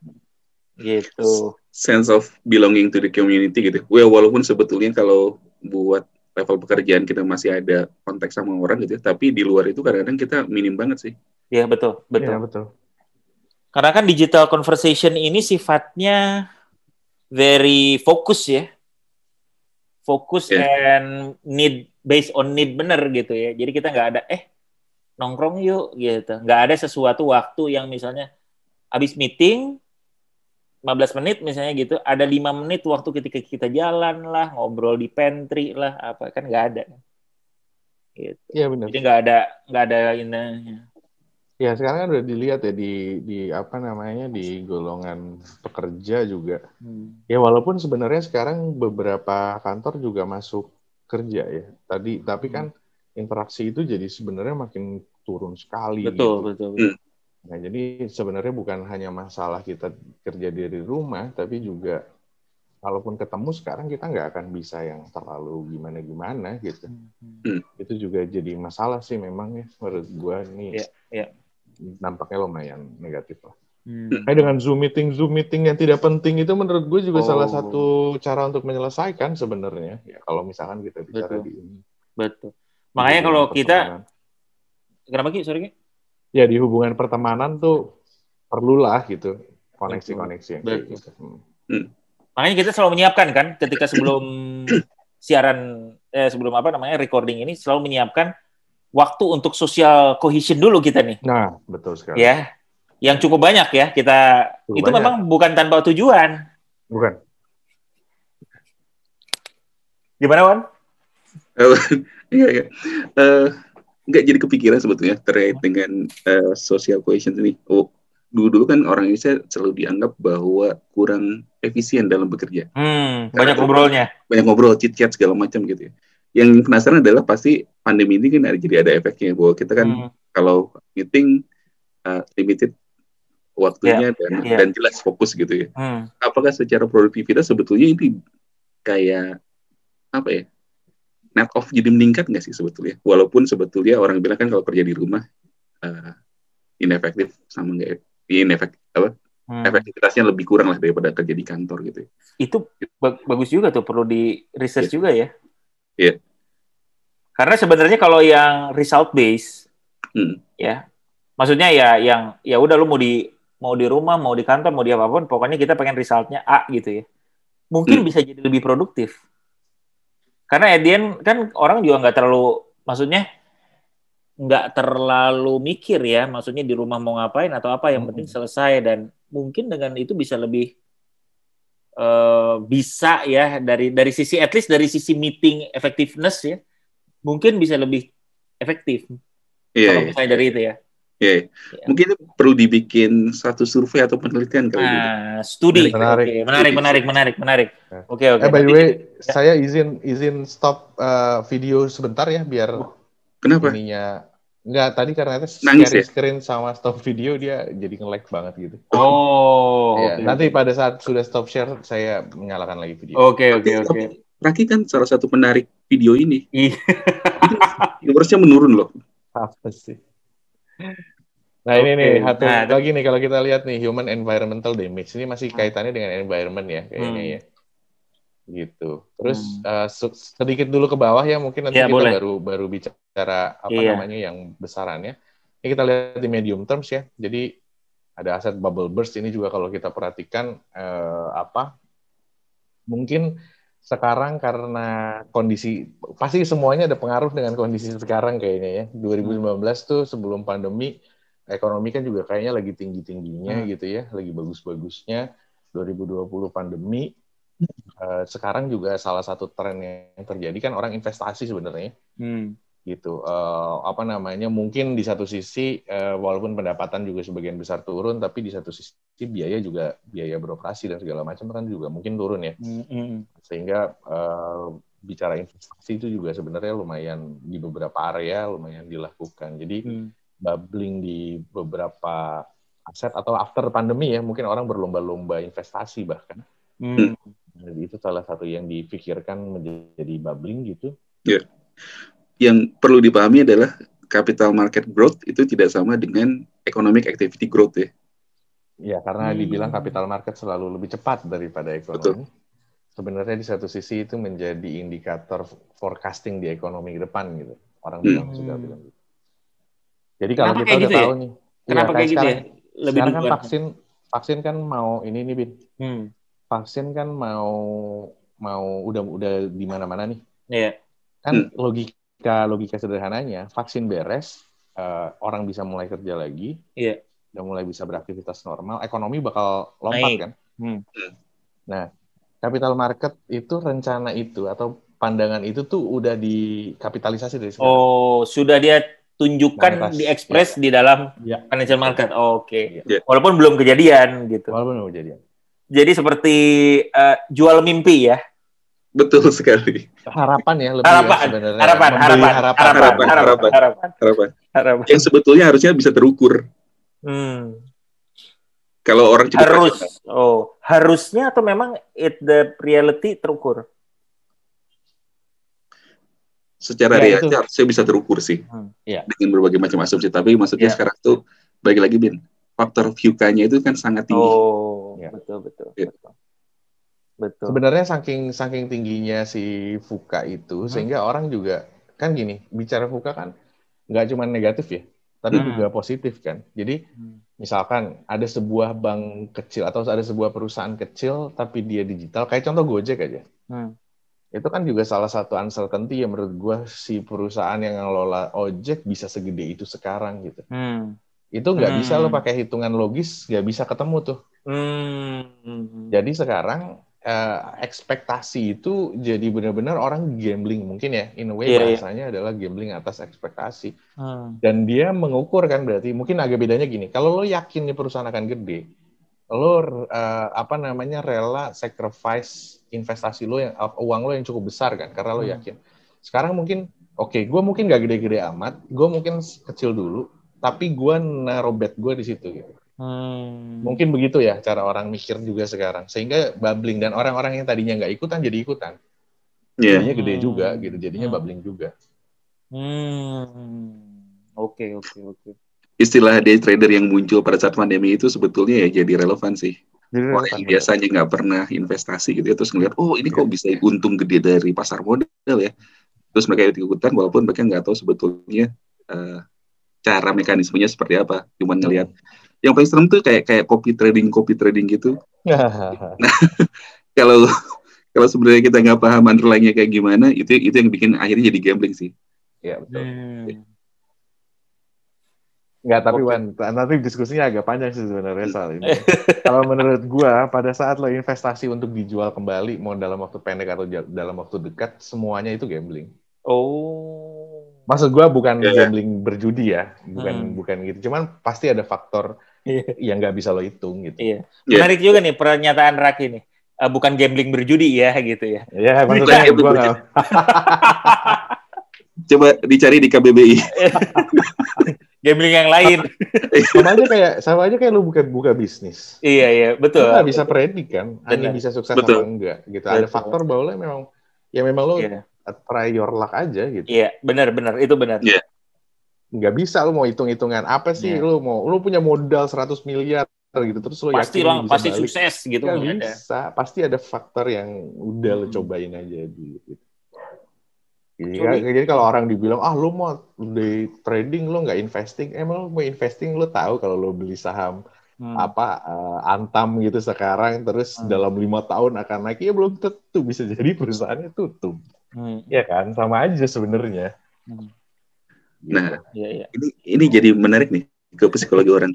Gitu sense of belonging to the community gitu. Well, walaupun sebetulnya kalau buat level pekerjaan kita masih ada konteks sama orang gitu, tapi di luar itu kadang-kadang kita minim banget sih. Iya betul, betul. Iya, betul. Karena kan digital conversation ini sifatnya very fokus ya. Fokus yeah. and need based on need bener gitu ya. Jadi kita nggak ada eh nongkrong yuk gitu. Nggak ada sesuatu waktu yang misalnya habis meeting 15 menit misalnya gitu, ada lima menit waktu ketika kita jalan lah, ngobrol di pantry lah, apa kan nggak ada. Gitu. Iya benar. Jadi nggak ada nggak ada ininya. Ya sekarang kan udah dilihat ya di di apa namanya di golongan pekerja juga. Hmm. Ya walaupun sebenarnya sekarang beberapa kantor juga masuk kerja ya. Tadi tapi kan hmm. interaksi itu jadi sebenarnya makin turun sekali. Betul gitu. betul. betul. Nah, jadi sebenarnya bukan hanya masalah kita kerja dari rumah, tapi juga kalaupun ketemu sekarang kita nggak akan bisa yang terlalu gimana-gimana gitu. Hmm. Itu juga jadi masalah sih memang ya menurut gua ini yeah, yeah. nampaknya lumayan negatif lah. Hmm. Dengan Zoom meeting, Zoom meeting yang tidak penting itu menurut gue juga oh. salah satu cara untuk menyelesaikan sebenarnya. Ya kalau misalkan kita bicara Betul. di ini. Betul. Makanya kalau kita kenapa Ki? Sorry Ki? Ya di hubungan pertemanan tuh perlulah gitu koneksi-koneksi gitu. Hmm. hmm. Makanya kita selalu menyiapkan kan ketika sebelum siaran eh, sebelum apa namanya recording ini selalu menyiapkan waktu untuk social cohesion dulu kita nih. Nah, betul sekali. Ya. Yang cukup banyak ya kita cukup itu banyak. memang bukan tanpa tujuan. Bukan. Gimana, Wan? Iya, iya. Uh, nggak jadi kepikiran sebetulnya terkait dengan uh, social cohesion ini. Oh, dulu-dulu kan orang Indonesia selalu dianggap bahwa kurang efisien dalam bekerja. Hmm, banyak ngobrolnya. Banyak ngobrol, chit chat segala macam gitu ya. Yang penasaran adalah pasti pandemi ini kan ada, jadi ada efeknya bahwa kita kan hmm. kalau meeting uh, limited waktunya yeah, dan yeah. dan jelas fokus gitu ya. Hmm. Apakah secara produktivitas sebetulnya ini kayak apa ya? Net off jadi meningkat nggak sih sebetulnya? Walaupun sebetulnya orang bilang kan kalau kerja di rumah uh, inefektif sama nggak inefektif apa? Hmm. Efektivitasnya lebih kurang lah daripada kerja di kantor gitu. Ya. Itu bagus juga tuh perlu di research yeah. juga ya. Iya. Yeah. Karena sebenarnya kalau yang result base, hmm. ya, maksudnya ya yang ya udah lu mau di mau di rumah, mau di kantor, mau di apa pun, pokoknya kita pengen resultnya A gitu ya. Mungkin hmm. bisa jadi lebih produktif karena Edian kan orang juga nggak terlalu, maksudnya nggak terlalu mikir ya, maksudnya di rumah mau ngapain atau apa, yang penting selesai dan mungkin dengan itu bisa lebih uh, bisa ya dari dari sisi at least dari sisi meeting effectiveness ya, mungkin bisa lebih efektif. Iya, kalau iya. misalnya dari itu ya. Yeah. Ya. Mungkin perlu dibikin satu survei atau penelitian kali ini. Nah, studi. Menarik. Okay. menarik, menarik, menarik, menarik. Oke, okay, oke. Okay. Eh, by the way, ya. saya izin izin stop uh, video sebentar ya biar Kenapa? Ininya Enggak, tadi karena itu Nangis ya? screen sama stop video dia jadi nge-lag banget gitu. Oh. ya, okay. Nanti pada saat sudah stop share saya menyalakan lagi video. Oke, oke, oke. Raki kan salah satu penarik video ini. Iya. Viewersnya menurun loh. Apa sih? Nah ini nih satu nah, lagi nih kalau kita lihat nih human environmental damage ini masih kaitannya dengan environment ya kayaknya hmm. ya gitu. Terus hmm. uh, sedikit dulu ke bawah ya mungkin nanti ya, kita boleh. baru baru bicara apa iya. namanya yang besarannya. Ini kita lihat di medium terms ya. Jadi ada aset bubble burst ini juga kalau kita perhatikan uh, apa mungkin sekarang karena kondisi pasti semuanya ada pengaruh dengan kondisi sekarang kayaknya ya. 2015 tuh sebelum pandemi ekonomi kan juga kayaknya lagi tinggi-tingginya hmm. gitu ya, lagi bagus-bagusnya. 2020 pandemi, uh, sekarang juga salah satu tren yang terjadi kan orang investasi sebenarnya. Hmm. Gitu. Uh, apa namanya? Mungkin di satu sisi uh, walaupun pendapatan juga sebagian besar turun, tapi di satu sisi biaya juga biaya beroperasi dan segala macam kan juga mungkin turun ya. Hmm. hmm. Sehingga uh, bicara investasi itu juga sebenarnya lumayan di beberapa area lumayan dilakukan. Jadi hmm bubbling di beberapa aset atau after pandemi ya mungkin orang berlomba-lomba investasi bahkan hmm. jadi itu salah satu yang dipikirkan menjadi bubbling gitu ya yang perlu dipahami adalah capital market growth itu tidak sama dengan economic activity growth ya Ya, karena hmm. dibilang capital market selalu lebih cepat daripada ekonomi. Betul. Sebenarnya di satu sisi itu menjadi indikator forecasting di ekonomi ke depan gitu. Orang hmm. bilang juga bilang gitu. Jadi kalau Kenapa kita udah gitu tahu ya? nih, Kenapa ya, kayak gitu sekarang, ya? Lebih sekarang kan vaksin vaksin kan mau ini nih Bin. Hmm. Vaksin kan mau mau udah udah di mana-mana nih. Iya. Yeah. Kan hmm. logika logika sederhananya vaksin beres uh, orang bisa mulai kerja lagi. Iya. Yeah udah mulai bisa beraktivitas normal, ekonomi bakal lompat Naik. kan. Hmm. Nah, capital market itu rencana itu atau pandangan itu tuh udah dikapitalisasi dari sekarang. Oh, sudah dia tunjukkan Mantas. di ekspres ya. di dalam ya. financial market. Oh, Oke. Okay. Ya. Walaupun belum kejadian gitu. Walaupun belum kejadian. Jadi seperti uh, jual mimpi ya. Betul sekali. Harapan ya lebih harapan, ya sebenarnya. Harapan, harapan, harapan, harapan, harapan, harapan, harapan, harapan, harapan, harapan. Yang sebetulnya harusnya bisa terukur. Hmm. Kalau orang cepat harus oh harusnya atau memang it the reality terukur? Secara ya, reality harusnya bisa terukur sih hmm. ya. dengan berbagai macam asumsi. Tapi maksudnya ya. sekarang tuh bagi lagi bin faktor VUCA-nya itu kan sangat tinggi. Oh ya. betul betul. Ya. betul. Betul. Sebenarnya saking saking tingginya si VUCA itu hmm. sehingga orang juga kan gini bicara VUCA kan nggak cuma negatif ya tapi hmm. juga positif kan. Jadi hmm. misalkan ada sebuah bank kecil atau ada sebuah perusahaan kecil tapi dia digital, kayak contoh Gojek aja. Hmm. Itu kan juga salah satu uncertainty ya menurut gue si perusahaan yang ngelola ojek bisa segede itu sekarang gitu. Hmm. Itu nggak hmm. bisa lo pakai hitungan logis, nggak bisa ketemu tuh. Hmm. Jadi sekarang uh, ekspektasi itu jadi benar-benar orang gambling mungkin ya in a way yeah, iya. bahasanya yeah. adalah gambling atas ekspektasi hmm. dan dia mengukur kan berarti mungkin agak bedanya gini kalau lo yakin nih perusahaan akan gede lo uh, apa namanya rela sacrifice investasi lo yang uang lo yang cukup besar kan karena lo hmm. yakin sekarang mungkin oke okay, gue mungkin gak gede-gede amat gue mungkin kecil dulu tapi gue naruh bet gue di situ gitu Hmm. Mungkin begitu ya cara orang mikir juga sekarang. Sehingga bubbling dan orang-orang yang tadinya nggak ikutan jadi ikutan. Yeah. Jadinya gede juga gitu. Jadinya hmm. bubbling juga. Hmm. Oke, oke, oke. Istilah day trader yang muncul pada saat pandemi itu sebetulnya ya jadi relevan sih. Jadi Wah, yang biasanya nggak pernah investasi gitu ya, terus ngeliat, oh ini kok iya. bisa untung gede dari pasar modal ya. Terus mereka ikut ikutan walaupun mereka nggak tahu sebetulnya uh, cara mekanismenya seperti apa. Cuman ngelihat hmm yang paling serem tuh kayak kayak copy trading copy trading gitu nah kalau kalau sebenarnya kita nggak paham underlying kayak gimana itu itu yang bikin akhirnya jadi gambling sih ya betul hmm. Nggak, tapi okay. Wan, nanti diskusinya agak panjang sih sebenarnya soal ini. Kalau menurut gua, pada saat lo investasi untuk dijual kembali, mau dalam waktu pendek atau dalam waktu dekat, semuanya itu gambling. Oh. Maksud gua bukan yeah. gambling berjudi ya, bukan hmm. bukan gitu. Cuman pasti ada faktor Iya. yang nggak bisa lo hitung gitu. Iya. iya. Menarik yeah. juga nih pernyataan Raki nih. Uh, bukan gambling berjudi ya gitu ya. Iya, maksudnya gue gak... Coba dicari di KBBI. gambling yang lain. sama aja kayak sama aja kayak lu buka buka bisnis. Iya iya betul. Lu bisa predik kan, ini bisa sukses betul. atau enggak gitu. Betul. Ada faktor bahwa lo memang ya memang lo yeah. try your luck aja gitu. Iya benar benar itu benar. Yeah nggak bisa lu mau hitung-hitungan apa sih yeah. lu mau lu punya modal 100 miliar gitu terus lu pasti yakin lang, pasti balik. sukses gitu nggak bisa ada. pasti ada faktor yang udah hmm. lo cobain aja dulu gitu. Jadi, jadi kalau orang dibilang ah lu mau di trading lu nggak investing emang lu mau investing lu tahu kalau lu beli saham hmm. apa uh, antam gitu sekarang terus hmm. dalam lima tahun akan naik ya belum tentu bisa jadi perusahaannya tutup hmm. ya kan sama aja sebenarnya hmm Nah, ya, ya. ini ini jadi menarik nih ke psikologi orang.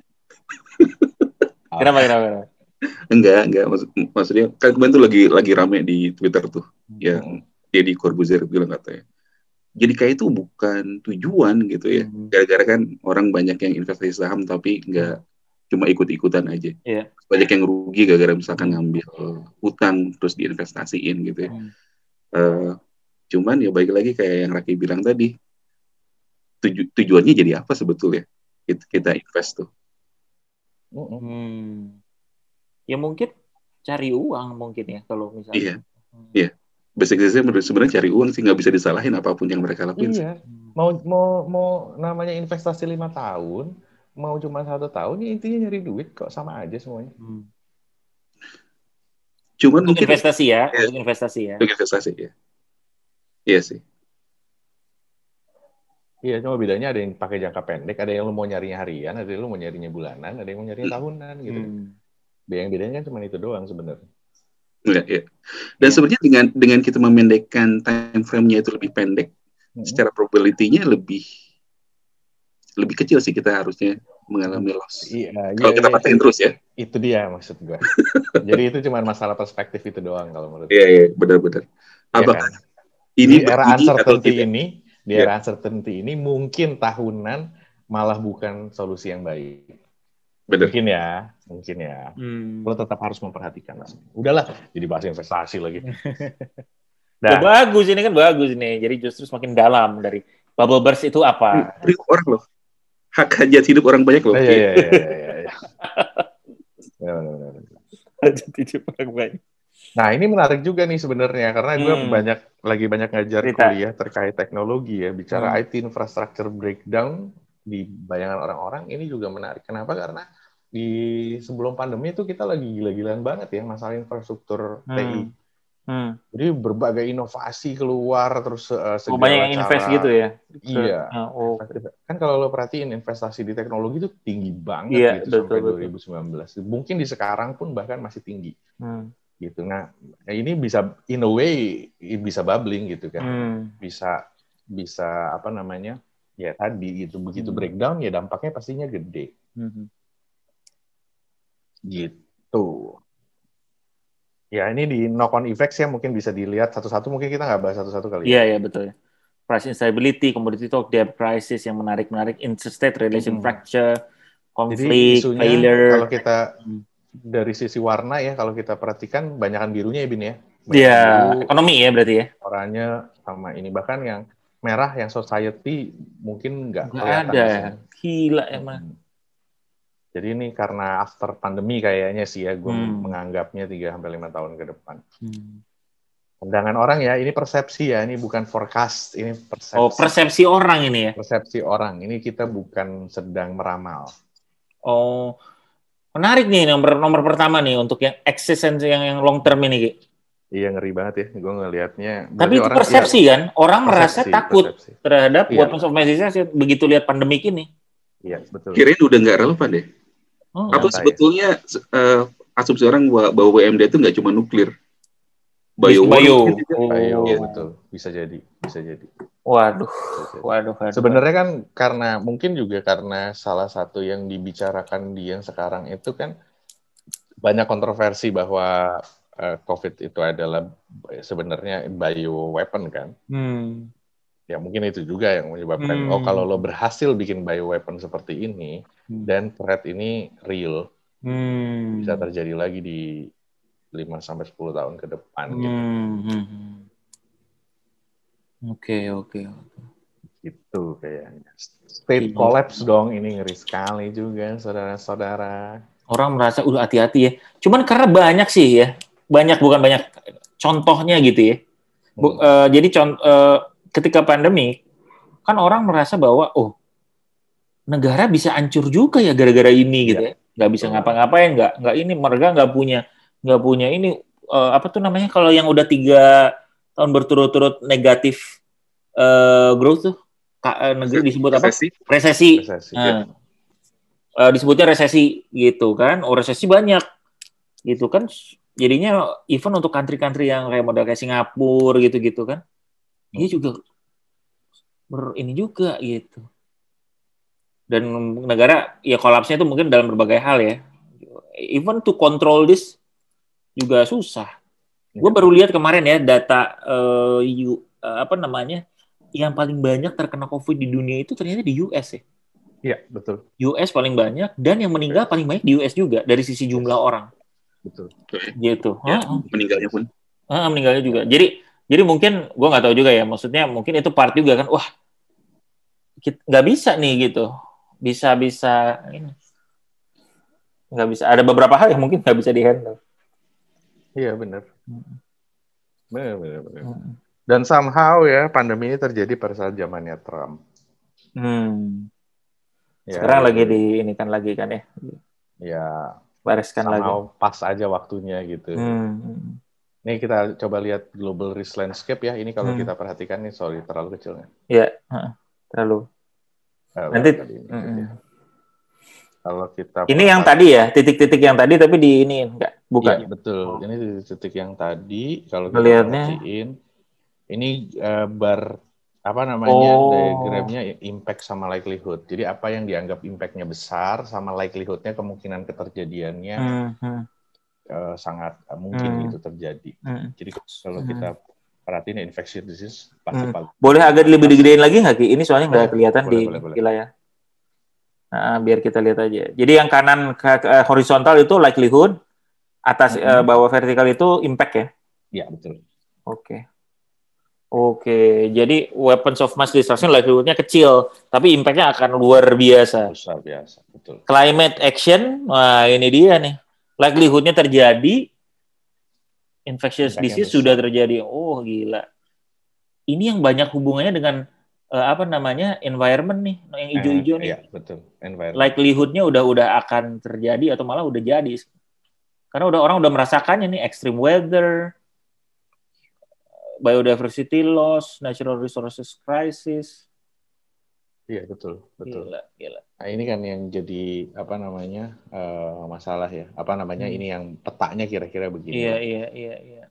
kenapa kenapa? Enggak, enggak maksud maksudnya kan kemarin tuh lagi lagi rame di Twitter tuh hmm. yang di Corbuzier bilang katanya. Jadi kayak itu bukan tujuan gitu ya. Hmm. Gara-gara kan orang banyak yang investasi saham tapi enggak cuma ikut-ikutan aja. Yeah. Banyak yang rugi gara-gara misalkan ngambil hutang terus diinvestasiin gitu ya. Hmm. Uh, cuman ya baik lagi kayak yang Raki bilang tadi, tuju tujuannya jadi apa sebetulnya kita, kita invest tuh? Hmm. Ya mungkin cari uang mungkin ya kalau misalnya. Iya, hmm. iya. Basicnya sebenarnya cari uang sih nggak bisa disalahin apa pun yang mereka lakuin. Iya. Mau mau mau namanya investasi lima tahun, mau cuma satu tahun ya intinya nyari duit kok sama aja semuanya. Hmm. Cuman untuk mungkin investasi ya, ya, untuk investasi ya. Untuk investasi ya. Iya sih. Iya, cuma bedanya ada yang pakai jangka pendek, ada yang lu mau nyarinya harian, ada yang lu mau nyarinya bulanan, ada yang mau nyarinya hmm. tahunan gitu. Hmm. Yang bedanya kan cuma itu doang sebenarnya. Iya, iya. Dan ya. sebenarnya dengan dengan kita memendekkan time frame-nya itu lebih pendek, hmm. secara probability-nya lebih lebih kecil sih kita harusnya mengalami loss. Iya, kalau iya, kita iya, terus ya. Itu dia maksud gue. Jadi itu cuma masalah perspektif itu doang kalau menurut. Iya, iya, benar-benar. Ya, kan? ini di era uncertainty ini, di era yeah. uncertainty ini mungkin tahunan malah bukan solusi yang baik. Benar. Mungkin ya, mungkin ya. Hmm. Lo tetap harus memperhatikan. Udahlah, jadi bahas investasi lagi. nah. Ya, bagus ini kan bagus ini. Jadi justru semakin dalam dari bubble burst itu apa? Orang loh hak hajat hidup orang banyak loh. Iya, iya, iya. iya, iya. hajat hidup orang banyak. Nah ini menarik juga nih sebenarnya karena gue hmm. banyak lagi banyak ngajar Cerita. kuliah terkait teknologi ya bicara hmm. IT infrastructure breakdown di bayangan orang-orang ini juga menarik. Kenapa? Karena di sebelum pandemi itu kita lagi gila-gilaan banget ya masalah infrastruktur hmm. TI. Hmm. Jadi berbagai inovasi keluar terus uh, segala oh, banyak yang invest gitu ya. Iya. Oh, Kan kalau lo perhatiin investasi di teknologi itu tinggi banget iya, gitu betul, sampai betul. 2019. Mungkin di sekarang pun bahkan masih tinggi. Hmm. Gitu. Nah, ini bisa in a way bisa bubbling gitu kan. Hmm. Bisa bisa apa namanya? Ya tadi gitu begitu hmm. breakdown ya dampaknya pastinya gede. Hmm. Gitu. Ya ini di knock on effects ya mungkin bisa dilihat satu-satu mungkin kita nggak bahas satu-satu kali. Ya. Iya ya betul. Price instability, commodity talk, debt crisis yang menarik-menarik, interstate relation hmm. fracture, konflik, failure. Kalau kita hmm. dari sisi warna ya kalau kita perhatikan banyakkan birunya ya Bin ya. Iya, ekonomi ya berarti ya. Oranye sama ini bahkan yang merah yang society mungkin nggak ada. Gila emang. Hmm jadi ini karena after pandemi kayaknya sih ya gue hmm. menganggapnya 3 sampai lima tahun ke depan. Hmm. Pandangan orang ya, ini persepsi ya, ini bukan forecast, ini persepsi. Oh, persepsi orang ini ya. Persepsi orang. Ini kita bukan sedang meramal. Oh. Menarik nih nomor nomor pertama nih untuk yang eksistensi yang yang long term ini, Ki. Iya ngeri banget ya, gue ngelihatnya. Tapi itu orang, persepsi ya, kan, orang persepsi, merasa takut persepsi. terhadap iya. weapons of mass begitu lihat pandemi ini. Iya betul. Kirain udah nggak relevan deh. Oh, Atau sebetulnya uh, asumsi orang bahwa WMD itu nggak cuma nuklir. Bio. Bio. Oh. Bio, ya. betul. Bisa jadi, bisa jadi. Waduh, waduh, waduh. Sebenarnya kan karena mungkin juga karena salah satu yang dibicarakan di yang sekarang itu kan banyak kontroversi bahwa uh, COVID itu adalah sebenarnya bio weapon kan. Hmm. Ya mungkin itu juga yang menyebabkan hmm. oh kalau lo berhasil bikin bio weapon seperti ini, Hmm. dan threat ini real hmm. bisa terjadi lagi di 5 sampai sepuluh tahun ke depan gitu. Hmm. hmm. Oke, oke, oke. Gitu kayaknya. State collapse dong ini ngeri sekali juga saudara-saudara. Orang merasa udah hati-hati ya. Cuman karena banyak sih ya. Banyak bukan banyak contohnya gitu ya. Bu, hmm. uh, jadi contoh uh, ketika pandemi kan orang merasa bahwa oh negara bisa hancur juga ya gara-gara ini gitu iya. ya. Nggak bisa ngapa-ngapain, nggak nggak ini mereka nggak punya nggak punya ini uh, apa tuh namanya kalau yang udah tiga tahun berturut-turut negatif uh, growth tuh uh, negeri disebut apa? Resesi. Resesi. resesi nah, ya. uh, disebutnya resesi gitu kan. Oh resesi banyak gitu kan. Jadinya even untuk country-country yang kayak modal kayak Singapura gitu-gitu kan, ini juga ber, ini juga gitu dan negara ya kolapsnya itu mungkin dalam berbagai hal ya even to control this juga susah gue baru lihat kemarin ya data uh, you, uh, apa namanya yang paling banyak terkena covid di dunia itu ternyata di US ya Iya betul. US paling banyak dan yang meninggal paling banyak di US juga dari sisi jumlah orang. Betul. Gitu. Ya, meninggalnya pun. Ah, meninggalnya juga. Jadi jadi mungkin gue nggak tahu juga ya. Maksudnya mungkin itu part juga kan. Wah nggak bisa nih gitu bisa bisa ini nggak bisa ada beberapa hal yang mungkin nggak bisa dihandle iya benar benar benar, benar. Hmm. dan somehow ya pandemi ini terjadi pada saat zamannya Trump hmm. Ya, Sekarang ya, lagi di ini kan lagi kan ya. Ya. Bereskan lagi. Pas aja waktunya gitu. Hmm. Ini kita coba lihat global risk landscape ya. Ini kalau hmm. kita perhatikan nih, sorry terlalu kecilnya. Ya, terlalu. Uh, Nanti. Ini, mm Kalau kita. Ini yang tadi ya, titik-titik yang tadi, tapi di ini enggak, bukan? Ya, betul. Oh. Ini titik-titik yang tadi. Kalau kita perhatiin, ini uh, bar apa namanya oh. diagramnya impact sama likelihood. Jadi apa yang dianggap impactnya besar sama likelihoodnya kemungkinan keterjadiannya. Hmm. Uh, sangat uh, mungkin hmm. itu terjadi. Hmm. Jadi kalau hmm. kita perhatiin infectious disease pasti hmm. Boleh agak lebih digedein lagi nggak Ki? Ini soalnya nggak kelihatan boleh, di boleh, boleh. wilayah. Nah, biar kita lihat aja. Jadi yang kanan ke, ke, horizontal itu likelihood, atas hmm. uh, bawah vertikal itu impact ya? Iya betul. Oke. Okay. Oke, jadi weapons of mass destruction likelihoodnya kecil, tapi impactnya akan luar biasa. Luar biasa, betul. Climate action, wah ini dia nih likelihoodnya terjadi infectious disease sudah terjadi. Oh gila. Ini yang banyak hubungannya dengan uh, apa namanya environment nih, yang hijau-hijau eh, nih. Iya, betul. Environment. Likelihoodnya udah udah akan terjadi atau malah udah jadi. Karena udah orang udah merasakannya nih extreme weather, biodiversity loss, natural resources crisis. Iya betul betul. Gila, gila. Nah ini kan yang jadi apa namanya uh, masalah ya. Apa namanya hmm. ini yang petanya kira-kira begini. Iya iya iya iya.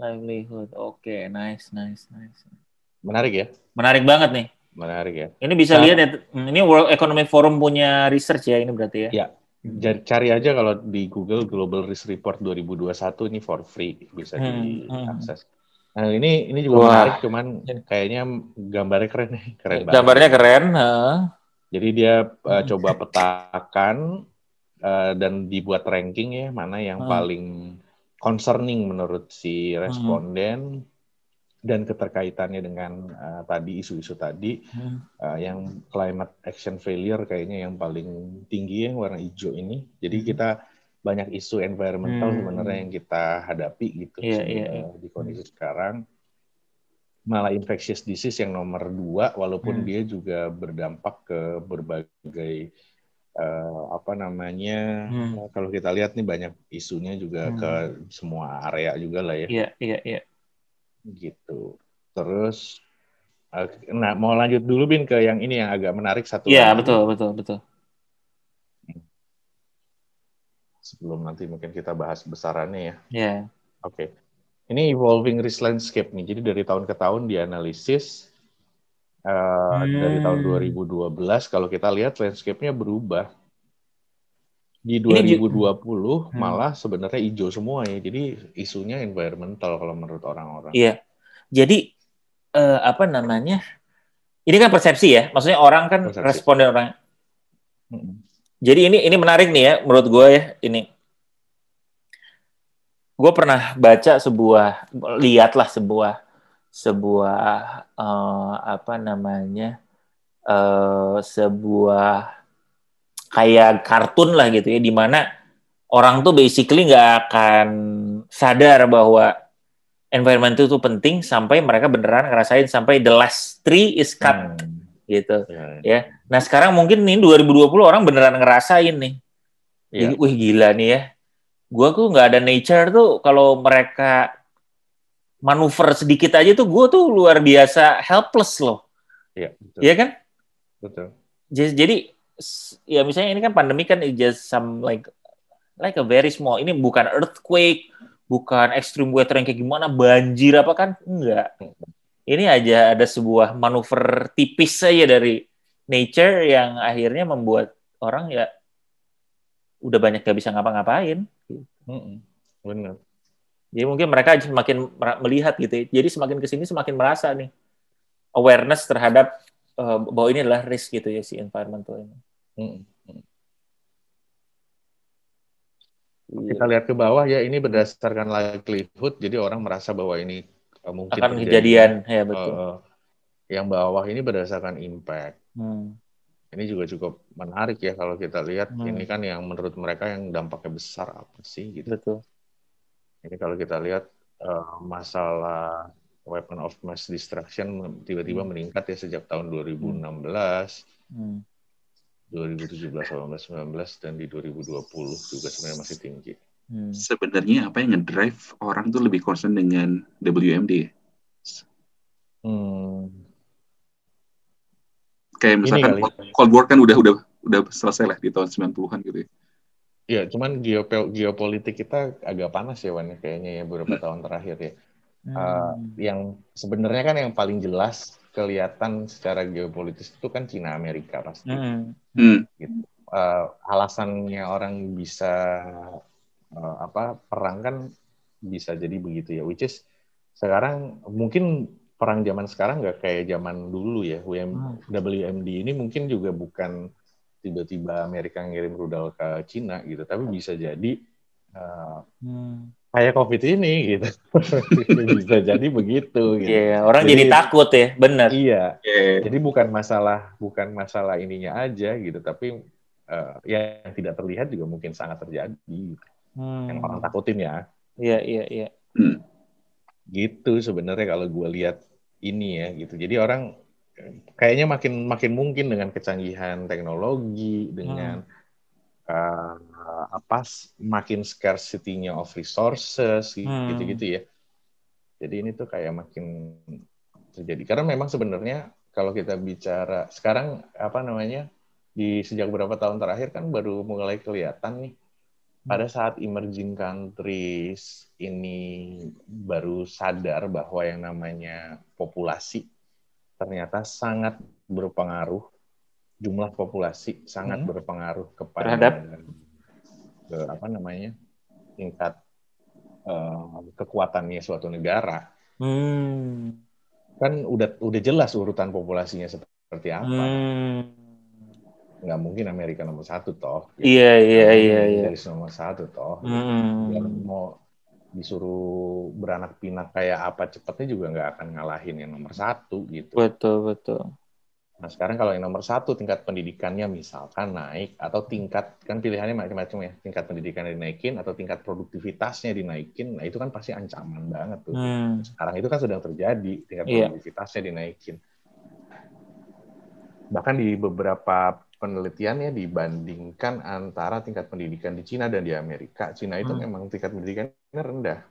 Livelihood, oke, okay. nice nice nice. Menarik ya? Menarik banget nih. Menarik ya. Ini bisa nah, lihat ya. Ini World Economic Forum punya research ya ini berarti ya. Iya. Cari aja kalau di Google Global Risk Report 2021 ini for free bisa hmm, hmm. diakses. Hmm Nah ini ini juga Wah. menarik, cuman kayaknya gambarnya keren nih, keren banget. Gambarnya keren. Uh. Jadi dia uh, coba petakan uh, dan dibuat ranking ya mana yang uh. paling concerning menurut si responden uh. dan keterkaitannya dengan uh, tadi isu-isu tadi uh. Uh, yang climate action failure kayaknya yang paling tinggi yang warna hijau ini. Jadi kita banyak isu environmental hmm. sebenarnya yang kita hadapi gitu yeah, yeah, yeah. di kondisi sekarang malah infectious disease yang nomor dua walaupun hmm. dia juga berdampak ke berbagai uh, apa namanya hmm. kalau kita lihat nih banyak isunya juga hmm. ke semua area juga lah ya iya iya iya gitu terus uh, nah mau lanjut dulu bin ke yang ini yang agak menarik satu iya betul betul betul sebelum nanti mungkin kita bahas besarannya ya. Iya. Yeah. Oke. Okay. Ini evolving risk landscape nih. Jadi dari tahun ke tahun dianalisis uh, hmm. dari tahun 2012 kalau kita lihat landscape-nya berubah. Di 2020 hmm. malah sebenarnya hijau semua ya. Jadi isunya environmental kalau menurut orang-orang. Iya. Jadi uh, apa namanya? Ini kan persepsi ya. Maksudnya orang kan persepsi. responden orang. Hmm jadi ini ini menarik nih ya menurut gue ya ini. Gue pernah baca sebuah lihatlah sebuah sebuah uh, apa namanya uh, sebuah kayak kartun lah gitu ya di mana orang tuh basically nggak akan sadar bahwa environment itu penting sampai mereka beneran ngerasain sampai the last tree is cut. Hmm gitu ya, ya. Nah sekarang mungkin nih 2020 orang beneran ngerasain nih. Ya. Jadi, wih gila nih ya. Gua tuh nggak ada nature tuh kalau mereka manuver sedikit aja tuh gue tuh luar biasa helpless loh. Iya. Iya kan? Betul. Jadi, jadi ya misalnya ini kan pandemi kan just some like like a very small. Ini bukan earthquake, bukan extreme weather yang kayak gimana banjir apa kan? Enggak ini aja ada sebuah manuver tipis saja dari nature yang akhirnya membuat orang ya udah banyak gak bisa ngapa-ngapain. Benar. Jadi mungkin mereka semakin melihat gitu. Ya. Jadi semakin ke sini semakin merasa nih awareness terhadap uh, bahwa ini adalah risk gitu ya si environmental ini. Hmm. Kita lihat ke bawah ya ini berdasarkan likelihood. Jadi orang merasa bahwa ini mungkin akan kejadian ya betul. Uh, yang bawah ini berdasarkan impact. Hmm. Ini juga cukup menarik ya kalau kita lihat hmm. ini kan yang menurut mereka yang dampaknya besar apa sih gitu. Betul. Ini kalau kita lihat uh, masalah weapon of mass destruction tiba-tiba hmm. meningkat ya sejak tahun 2016. Hmm. 2017, 18, 19 dan di 2020 juga sebenarnya masih tinggi. Hmm. Sebenarnya apa yang ngedrive orang tuh lebih concern dengan WMD? Hmm. Kayak misalkan Cold War kan udah udah udah selesai lah di tahun 90-an gitu ya. Iya, cuman geopol geopolitik kita agak panas ya Wan kayaknya ya beberapa hmm. tahun terakhir ya. Hmm. Uh, yang sebenarnya kan yang paling jelas kelihatan secara geopolitis itu kan Cina Amerika pasti. Hmm. Hmm. Gitu. Uh, alasannya orang bisa uh, apa perang kan bisa jadi begitu ya, which is sekarang mungkin perang zaman sekarang nggak kayak zaman dulu ya. WM, hmm. WMD ini mungkin juga bukan tiba-tiba Amerika ngirim rudal ke Cina gitu, tapi bisa jadi uh, hmm. kayak COVID ini gitu, bisa jadi begitu. Gitu. Yeah, orang jadi, jadi takut ya, benar. Iya, yeah. jadi bukan masalah bukan masalah ininya aja gitu, tapi uh, yang tidak terlihat juga mungkin sangat terjadi. Gitu. Hmm. Yang orang takutin ya. Iya iya iya. Hmm. Gitu sebenarnya kalau gue lihat ini ya gitu. Jadi orang kayaknya makin makin mungkin dengan kecanggihan teknologi dengan hmm. uh, apa makin scarcity-nya of resources hmm. gitu-gitu ya. Jadi ini tuh kayak makin terjadi karena memang sebenarnya kalau kita bicara sekarang apa namanya di sejak beberapa tahun terakhir kan baru mulai kelihatan nih hmm. Pada saat emerging countries ini baru sadar bahwa yang namanya populasi ternyata sangat berpengaruh jumlah populasi sangat hmm. berpengaruh kepada Terhadap? ke apa namanya tingkat uh, kekuatannya suatu negara. Hmm. Kan udah udah jelas urutan populasinya seperti apa. Hmm. Nggak mungkin Amerika nomor satu toh. Iya iya iya. iya. Dari nomor satu toh. Hmm. mau disuruh beranak pinak kayak apa cepatnya juga nggak akan ngalahin yang nomor satu gitu. Betul betul. Nah sekarang kalau yang nomor satu tingkat pendidikannya misalkan naik atau tingkat kan pilihannya macam-macam ya tingkat pendidikannya dinaikin atau tingkat produktivitasnya dinaikin, nah itu kan pasti ancaman banget tuh. Hmm. Sekarang itu kan sedang terjadi tingkat yeah. produktivitasnya dinaikin. Bahkan di beberapa penelitiannya dibandingkan antara tingkat pendidikan di Cina dan di Amerika. Cina itu hmm. memang tingkat pendidikannya rendah,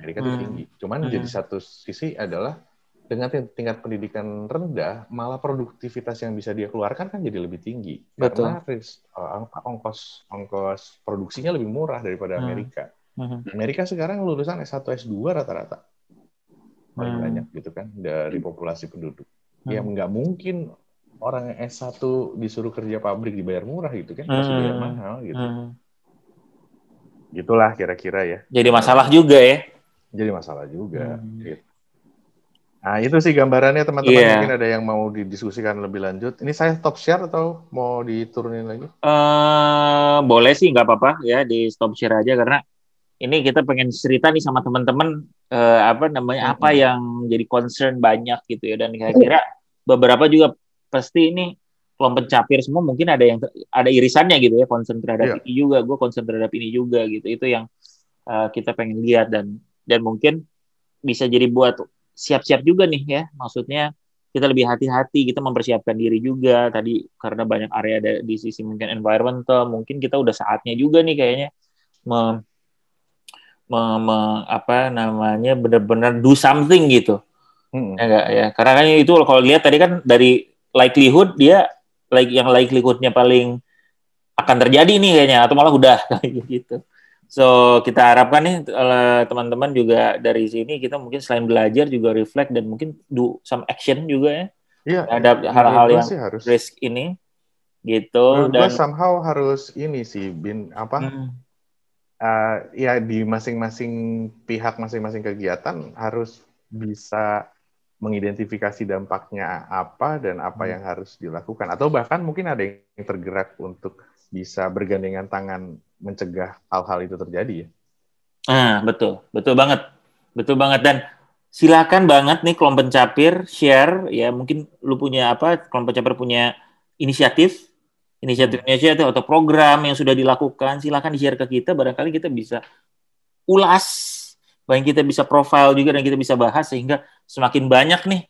Amerika itu hmm. tinggi. Cuman hmm. jadi satu sisi adalah dengan tingkat pendidikan rendah, malah produktivitas yang bisa dia keluarkan kan jadi lebih tinggi. Betul. Karena uh, ongkos ongkos produksinya lebih murah daripada hmm. Amerika. Hmm. Amerika sekarang lulusan S1 S2 rata-rata paling hmm. banyak gitu kan dari populasi penduduk. Ya, hmm. Ya nggak mungkin orang S1 disuruh kerja pabrik dibayar murah gitu kan, pasti hmm. bayar mahal gitu. Hmm. Gitulah kira-kira ya. Jadi masalah juga ya. Jadi masalah juga. Hmm. Gitu. Nah itu sih gambarannya teman-teman yeah. mungkin ada yang mau didiskusikan lebih lanjut. Ini saya stop share atau mau diturunin lagi? Uh, boleh sih nggak apa-apa ya di stop share aja karena ini kita pengen cerita nih sama teman-teman uh, apa namanya hmm. apa yang jadi concern banyak gitu ya dan kira-kira beberapa juga pasti ini kelompok pencapir semua mungkin ada yang ada irisannya gitu ya concern terhadap yeah. ini juga gue concern terhadap ini juga gitu. Itu yang uh, kita pengen lihat dan dan mungkin bisa jadi buat siap-siap juga nih ya. Maksudnya kita lebih hati-hati kita mempersiapkan diri juga. Tadi karena banyak area ada di sisi mungkin environmental mungkin kita udah saatnya juga nih kayaknya me, me, me apa namanya benar-benar do something gitu. Hmm. ya enggak ya karena kan itu kalau lihat tadi kan dari likelihood dia like yang likelihoodnya paling akan terjadi nih kayaknya atau malah udah gitu. So kita harapkan nih teman-teman juga dari sini kita mungkin selain belajar juga reflect dan mungkin do some action juga ya. Iya. Ada hal-hal yang harus. risk ini gitu dan somehow harus ini sih bin apa hmm. uh, ya di masing-masing pihak masing-masing kegiatan harus bisa mengidentifikasi dampaknya apa dan apa hmm. yang harus dilakukan atau bahkan mungkin ada yang tergerak untuk bisa bergandengan tangan mencegah hal-hal itu terjadi ya. Ah, betul. Betul banget. Betul banget dan silakan banget nih kelompok pencapir share ya mungkin lu punya apa kelompok pencapir punya inisiatif inisiatif hmm. inisiatif atau program yang sudah dilakukan silakan di share ke kita barangkali kita bisa ulas bahkan kita bisa profile juga dan kita bisa bahas sehingga semakin banyak nih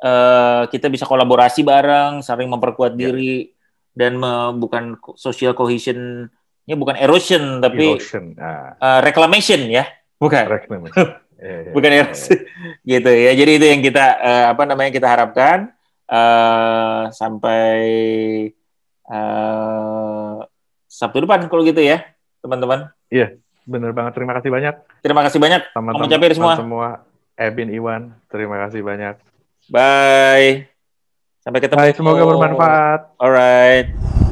uh, kita bisa kolaborasi bareng, saling memperkuat ya. diri dan me, bukan social cohesionnya bukan erosion tapi Erosion. Ah, uh, reclamation ya, bukan. reclamation. Eh, bukan erosi gitu ya jadi itu yang kita uh, apa namanya kita harapkan uh, sampai uh, Sabtu depan kalau gitu ya teman-teman Iya, bener banget. Terima kasih banyak. terima kasih banyak Om Capir semua. semua. Ebin Iwan, terima kasih banyak. bye sampai ketemu Bye, semoga bermanfaat. alright